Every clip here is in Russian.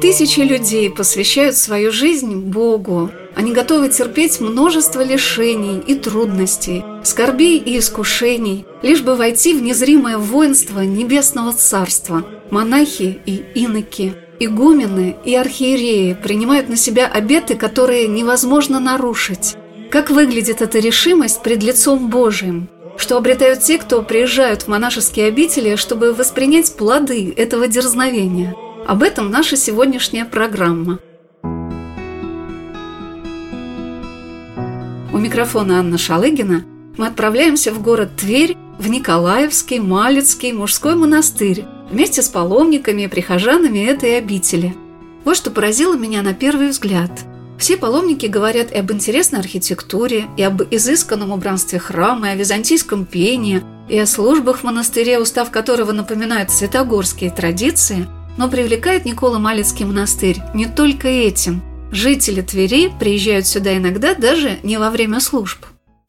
Тысячи людей посвящают свою жизнь Богу. Они готовы терпеть множество лишений и трудностей, скорбей и искушений, лишь бы войти в незримое воинство Небесного Царства. Монахи и иноки, игумены и архиереи принимают на себя обеты, которые невозможно нарушить. Как выглядит эта решимость пред лицом Божиим? Что обретают те, кто приезжают в монашеские обители, чтобы воспринять плоды этого дерзновения – об этом наша сегодняшняя программа. У микрофона Анна Шалыгина мы отправляемся в город Тверь, в Николаевский, Малецкий мужской монастырь вместе с паломниками и прихожанами этой обители. Вот что поразило меня на первый взгляд. Все паломники говорят и об интересной архитектуре, и об изысканном убранстве храма, и о византийском пении, и о службах в монастыре, устав которого напоминает святогорские традиции – но привлекает Никола Малецкий монастырь не только этим. Жители Твери приезжают сюда иногда даже не во время служб.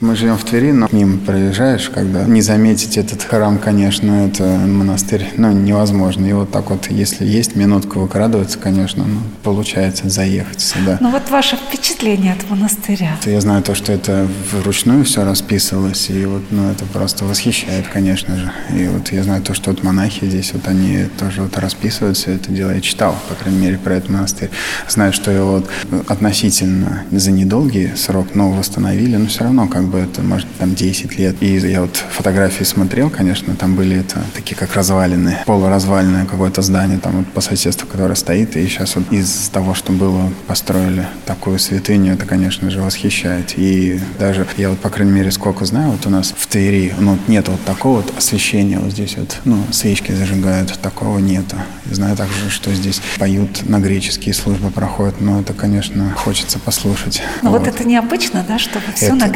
Мы живем в Твери, но мимо проезжаешь, когда не заметить этот храм, конечно, это монастырь, ну, невозможно. И вот так вот, если есть минутка выкрадываться, конечно, ну, получается заехать сюда. Ну вот ваше впечатление от монастыря? Я знаю то, что это вручную все расписывалось, и вот, ну, это просто восхищает, конечно же. И вот я знаю то, что вот монахи здесь, вот они тоже вот расписывают все это дело. Я читал, по крайней мере, про этот монастырь. Знаю, что его вот относительно за недолгий срок, но восстановили, но все равно как бы это, может, там 10 лет. И я вот фотографии смотрел, конечно, там были это такие как развалины, полуразваленное какое-то здание там вот по соседству, которое стоит. И сейчас вот из того, что было, построили такую святыню, это, конечно же, восхищает. И даже я вот, по крайней мере, сколько знаю, вот у нас в Твери, ну, нет вот такого вот освещения вот здесь вот, ну, свечки зажигают, такого нету. И знаю также, что здесь поют на греческие службы проходят, но это, конечно, хочется послушать. Ну вот. вот это необычно, да, чтобы все это, на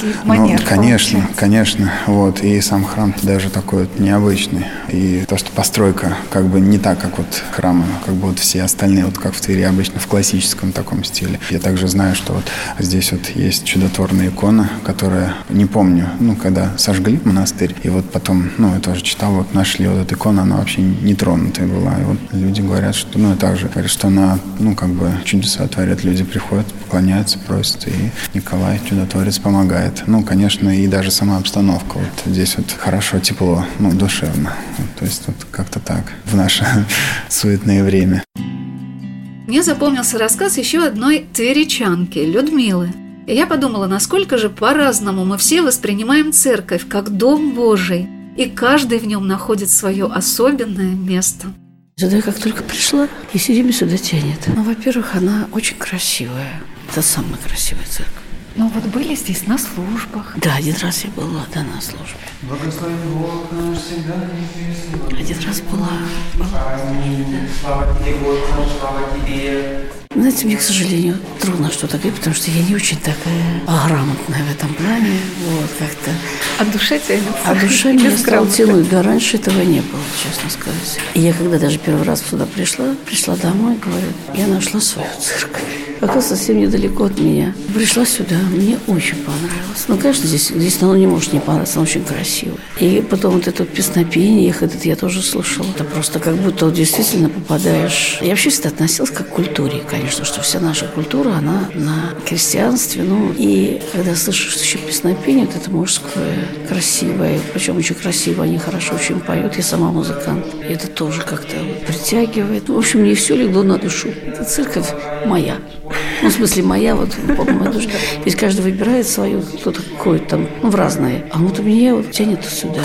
греческие манер. Ну, конечно, получается. конечно. Вот. И сам храм даже такой вот необычный. И то, что постройка как бы не так, как вот храмы, как бы вот все остальные, вот как в Твери обычно в классическом таком стиле. Я также знаю, что вот здесь вот есть чудотворная икона, которая, не помню, ну, когда сожгли монастырь, и вот потом, ну, я тоже читал, вот нашли вот эту икону, она вообще не тронутая была. И вот люди говорят, что, ну, и также говорят, что она, ну, как бы чудеса творят, люди приходят, поклоняются, просят, и Николай, чудотворец, помогает. Ну, конечно, и даже сама обстановка. Вот здесь вот хорошо, тепло, ну, душевно. Вот, то есть вот как-то так в наше суетное время. Мне запомнился рассказ еще одной тверичанки, Людмилы. И я подумала, насколько же по-разному мы все воспринимаем церковь как дом Божий, и каждый в нем находит свое особенное место. Сюда я как только пришла, и все время сюда тянет. Ну, во-первых, она очень красивая. Это самая красивая церковь. Ну вот были здесь на службах. Да, один раз я была, да, на службе. Благослови Бог наш всегда Один раз была. была. Слава тебе, наш, слава тебе. Знаете, мне, к сожалению, трудно что-то говорить, потому что я не очень такая грамотная в этом плане. Вот, как-то... А душа тянется? А душа меня стала тянуть. Да, раньше этого не было, честно сказать. И я, когда даже первый раз сюда пришла, пришла домой, говорю, я нашла свою церковь. Оказывается, совсем недалеко от меня. Пришла сюда, мне очень понравилось. Ну, конечно, здесь, здесь оно не может не понравиться, оно очень красивое. И потом вот это вот песнопение, их этот я тоже слушала. Это просто как будто вот действительно попадаешь... Я вообще всегда относилась как к культуре, конечно, что вся наша культура, она на крестьянстве. Ну, и когда слышишь еще песнопение, вот это мужское, красивое, причем очень красиво, они хорошо очень поют. Я сама музыкант. И это тоже как-то притягивает. В общем, мне все легло на душу. Эта церковь моя. Ну, в смысле, моя, вот, моя душа. Ведь каждый выбирает свою, кто-то ходит там, ну, в разные. А вот у меня вот тянет сюда.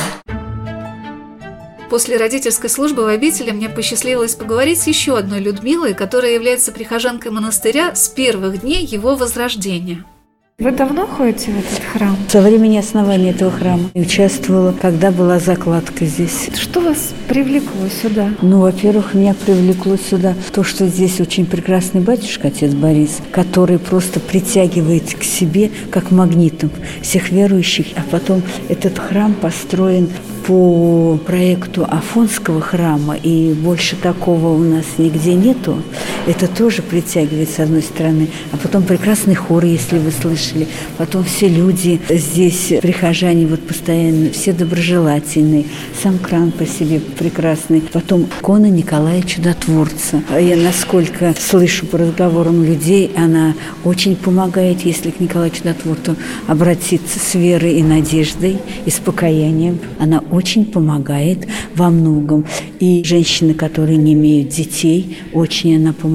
После родительской службы в обители мне посчастливилось поговорить с еще одной Людмилой, которая является прихожанкой монастыря с первых дней его возрождения. Вы давно ходите в этот храм? Со времени основания этого храма. И участвовала, когда была закладка здесь. Что вас привлекло сюда? Ну, во-первых, меня привлекло сюда то, что здесь очень прекрасный батюшка, отец Борис, который просто притягивает к себе, как магнитом, всех верующих. А потом этот храм построен по проекту Афонского храма, и больше такого у нас нигде нету, это тоже притягивает с одной стороны. А потом прекрасный хор, если вы слышали. Потом все люди здесь, прихожане, вот постоянно, все доброжелательные. Сам кран по себе прекрасный. Потом икона Николая Чудотворца. А я насколько слышу по разговорам людей, она очень помогает, если к Николаю Чудотворцу обратиться с верой и надеждой, и с покаянием. Она очень помогает во многом. И женщины, которые не имеют детей, очень она помогает.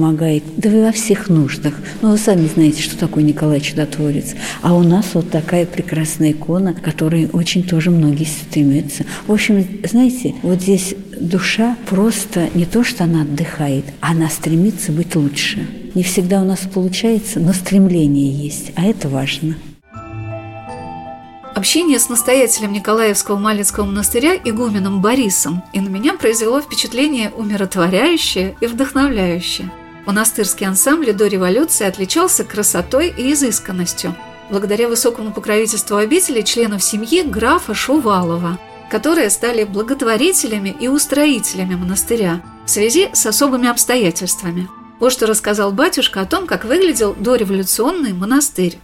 Да вы во всех нуждах. Ну, вы сами знаете, что такое Николай Чудотворец. А у нас вот такая прекрасная икона, которой очень тоже многие стремятся. В общем, знаете, вот здесь душа просто не то, что она отдыхает, она стремится быть лучше. Не всегда у нас получается, но стремление есть, а это важно. Общение с настоятелем Николаевского Малецкого монастыря игуменом Борисом и на меня произвело впечатление умиротворяющее и вдохновляющее. Монастырский ансамбль до революции отличался красотой и изысканностью, благодаря высокому покровительству обители членов семьи графа Шувалова, которые стали благотворителями и устроителями монастыря в связи с особыми обстоятельствами. Вот что рассказал батюшка о том, как выглядел дореволюционный монастырь.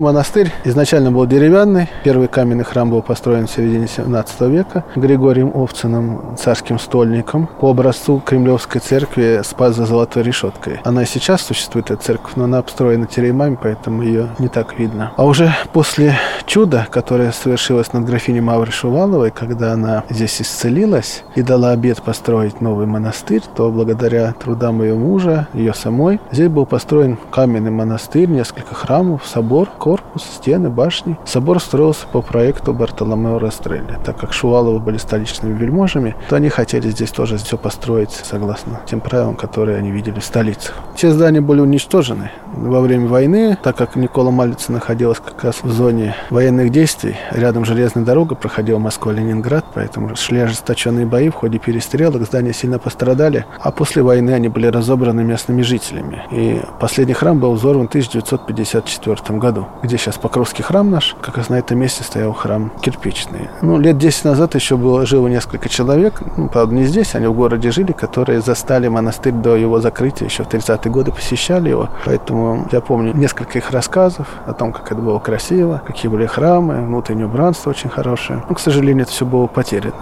Монастырь изначально был деревянный. Первый каменный храм был построен в середине 17 века Григорием Овциным, царским стольником, по образцу Кремлевской церкви с за золотой решеткой. Она и сейчас существует, эта церковь, но она обстроена теремами, поэтому ее не так видно. А уже после чуда, которое совершилось над графиней Маврой Шуваловой, когда она здесь исцелилась и дала обед построить новый монастырь, то благодаря трудам ее мужа, ее самой, здесь был построен каменный монастырь, несколько храмов, собор, корпус, стены, башни. Собор строился по проекту Бартоломео Растрелли. Так как Шуваловы были столичными вельможами, то они хотели здесь тоже все построить согласно тем правилам, которые они видели в столицах. Все здания были уничтожены во время войны, так как Никола Малица находилась как раз в зоне военных действий. Рядом железная дорога проходила Москва-Ленинград, поэтому шли ожесточенные бои в ходе перестрелок, здания сильно пострадали, а после войны они были разобраны местными жителями. И последний храм был взорван в 1954 году где сейчас Покровский храм наш, как раз на этом месте стоял храм кирпичный. Ну, лет 10 назад еще было, жило несколько человек, ну, правда, не здесь, они в городе жили, которые застали монастырь до его закрытия, еще в 30-е годы посещали его. Поэтому я помню несколько их рассказов о том, как это было красиво, какие были храмы, внутреннее убранство очень хорошее. Но, к сожалению, это все было потеряно.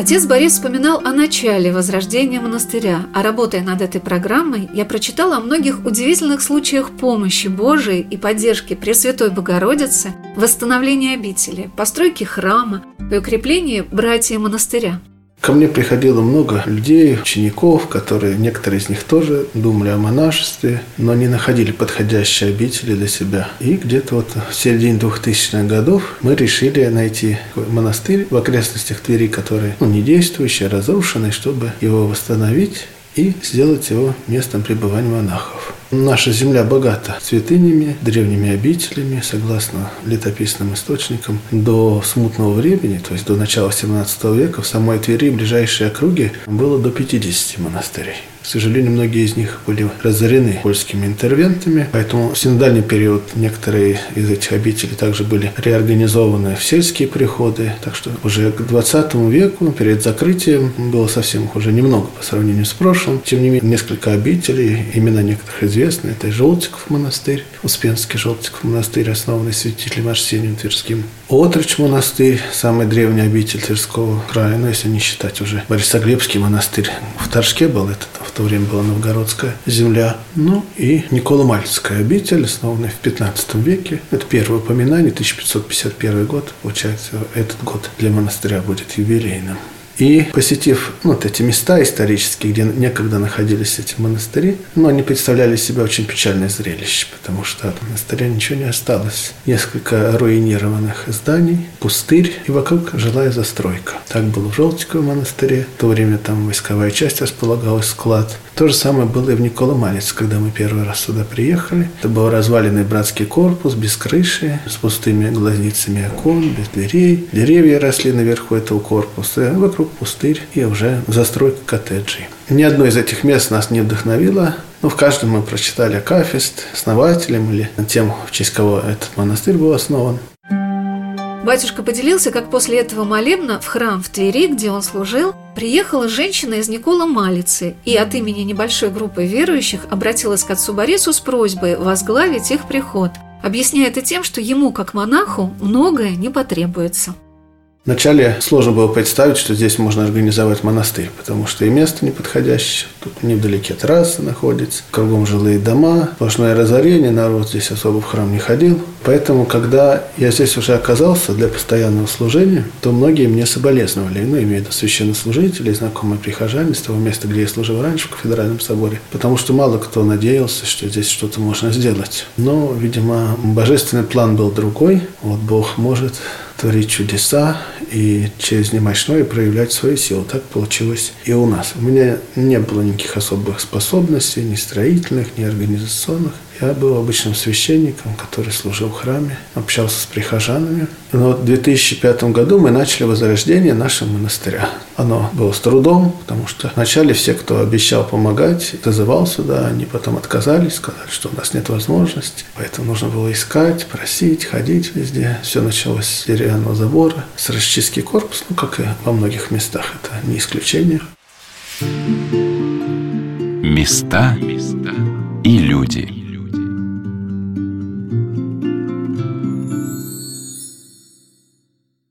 Отец Борис вспоминал о начале возрождения монастыря, а работая над этой программой, я прочитала о многих удивительных случаях помощи Божией и поддержки Пресвятой Богородицы, восстановления обители, постройки храма и укрепления братья монастыря. Ко мне приходило много людей, учеников, которые, некоторые из них тоже думали о монашестве, но не находили подходящей обители для себя. И где-то вот в середине 2000-х годов мы решили найти монастырь в окрестностях Твери, который ну, не действующий, а разрушенный, чтобы его восстановить и сделать его местом пребывания монахов. Наша земля богата святынями, древними обителями, согласно летописным источникам. До смутного времени, то есть до начала 17 века, в самой Твери, ближайшие округи, было до 50 монастырей. К сожалению, многие из них были разорены польскими интервентами, поэтому в синодальный период некоторые из этих обителей также были реорганизованы в сельские приходы, так что уже к 20 веку, перед закрытием, было совсем уже немного по сравнению с прошлым. Тем не менее, несколько обителей, имена некоторых известны, это и Желтиков монастырь, Успенский Желтиков монастырь, основанный святителем Арсением Тверским. Отрыч монастырь, самый древний обитель Тверского края, ну, если не считать уже Борисоглебский монастырь. В Торжке был этот в то время была новгородская земля. Ну и Никола Мальцкая обитель, основанная в 15 веке. Это первое упоминание, 1551 год. Получается, этот год для монастыря будет юбилейным. И посетив ну, вот эти места исторические, где некогда находились эти монастыри, ну, они представляли себя очень печальное зрелище, потому что от монастыря ничего не осталось. Несколько руинированных зданий, пустырь и вокруг жилая застройка. Так было в Желтиковом монастыре. В то время там войсковая часть располагалась, склад. То же самое было и в Николомалец, когда мы первый раз сюда приехали. Это был разваленный братский корпус без крыши, с пустыми глазницами окон, без дверей. Деревья росли наверху этого корпуса, вокруг пустырь и уже застройка коттеджей. Ни одно из этих мест нас не вдохновило, но в каждом мы прочитали Акафист, основателем или тем, в честь кого этот монастырь был основан. Батюшка поделился, как после этого молебна в храм в Твери, где он служил, приехала женщина из Никола Малицы и от имени небольшой группы верующих обратилась к отцу Борису с просьбой возглавить их приход, объясняя это тем, что ему, как монаху, многое не потребуется. Вначале сложно было представить, что здесь можно организовать монастырь, потому что и место неподходящее, тут невдалеке трасса находится, кругом жилые дома, сплошное разорение, народ здесь особо в храм не ходил. Поэтому, когда я здесь уже оказался для постоянного служения, то многие мне соболезновали, ну, имею в виду священнослужители, знакомые прихожане с того места, где я служил раньше в кафедральном соборе, потому что мало кто надеялся, что здесь что-то можно сделать. Но, видимо, божественный план был другой. Вот Бог может творить чудеса и через немощное проявлять свои силы. Так получилось и у нас. У меня не было никаких особых способностей, ни строительных, ни организационных. Я был обычным священником, который служил в храме, общался с прихожанами. Но в 2005 году мы начали возрождение нашего монастыря. Оно было с трудом, потому что вначале все, кто обещал помогать, зазывал сюда, они потом отказались, сказали, что у нас нет возможности. Поэтому нужно было искать, просить, ходить везде. Все началось с деревянного забора, с расчистки корпуса, ну, как и во многих местах, это не исключение. Места и люди.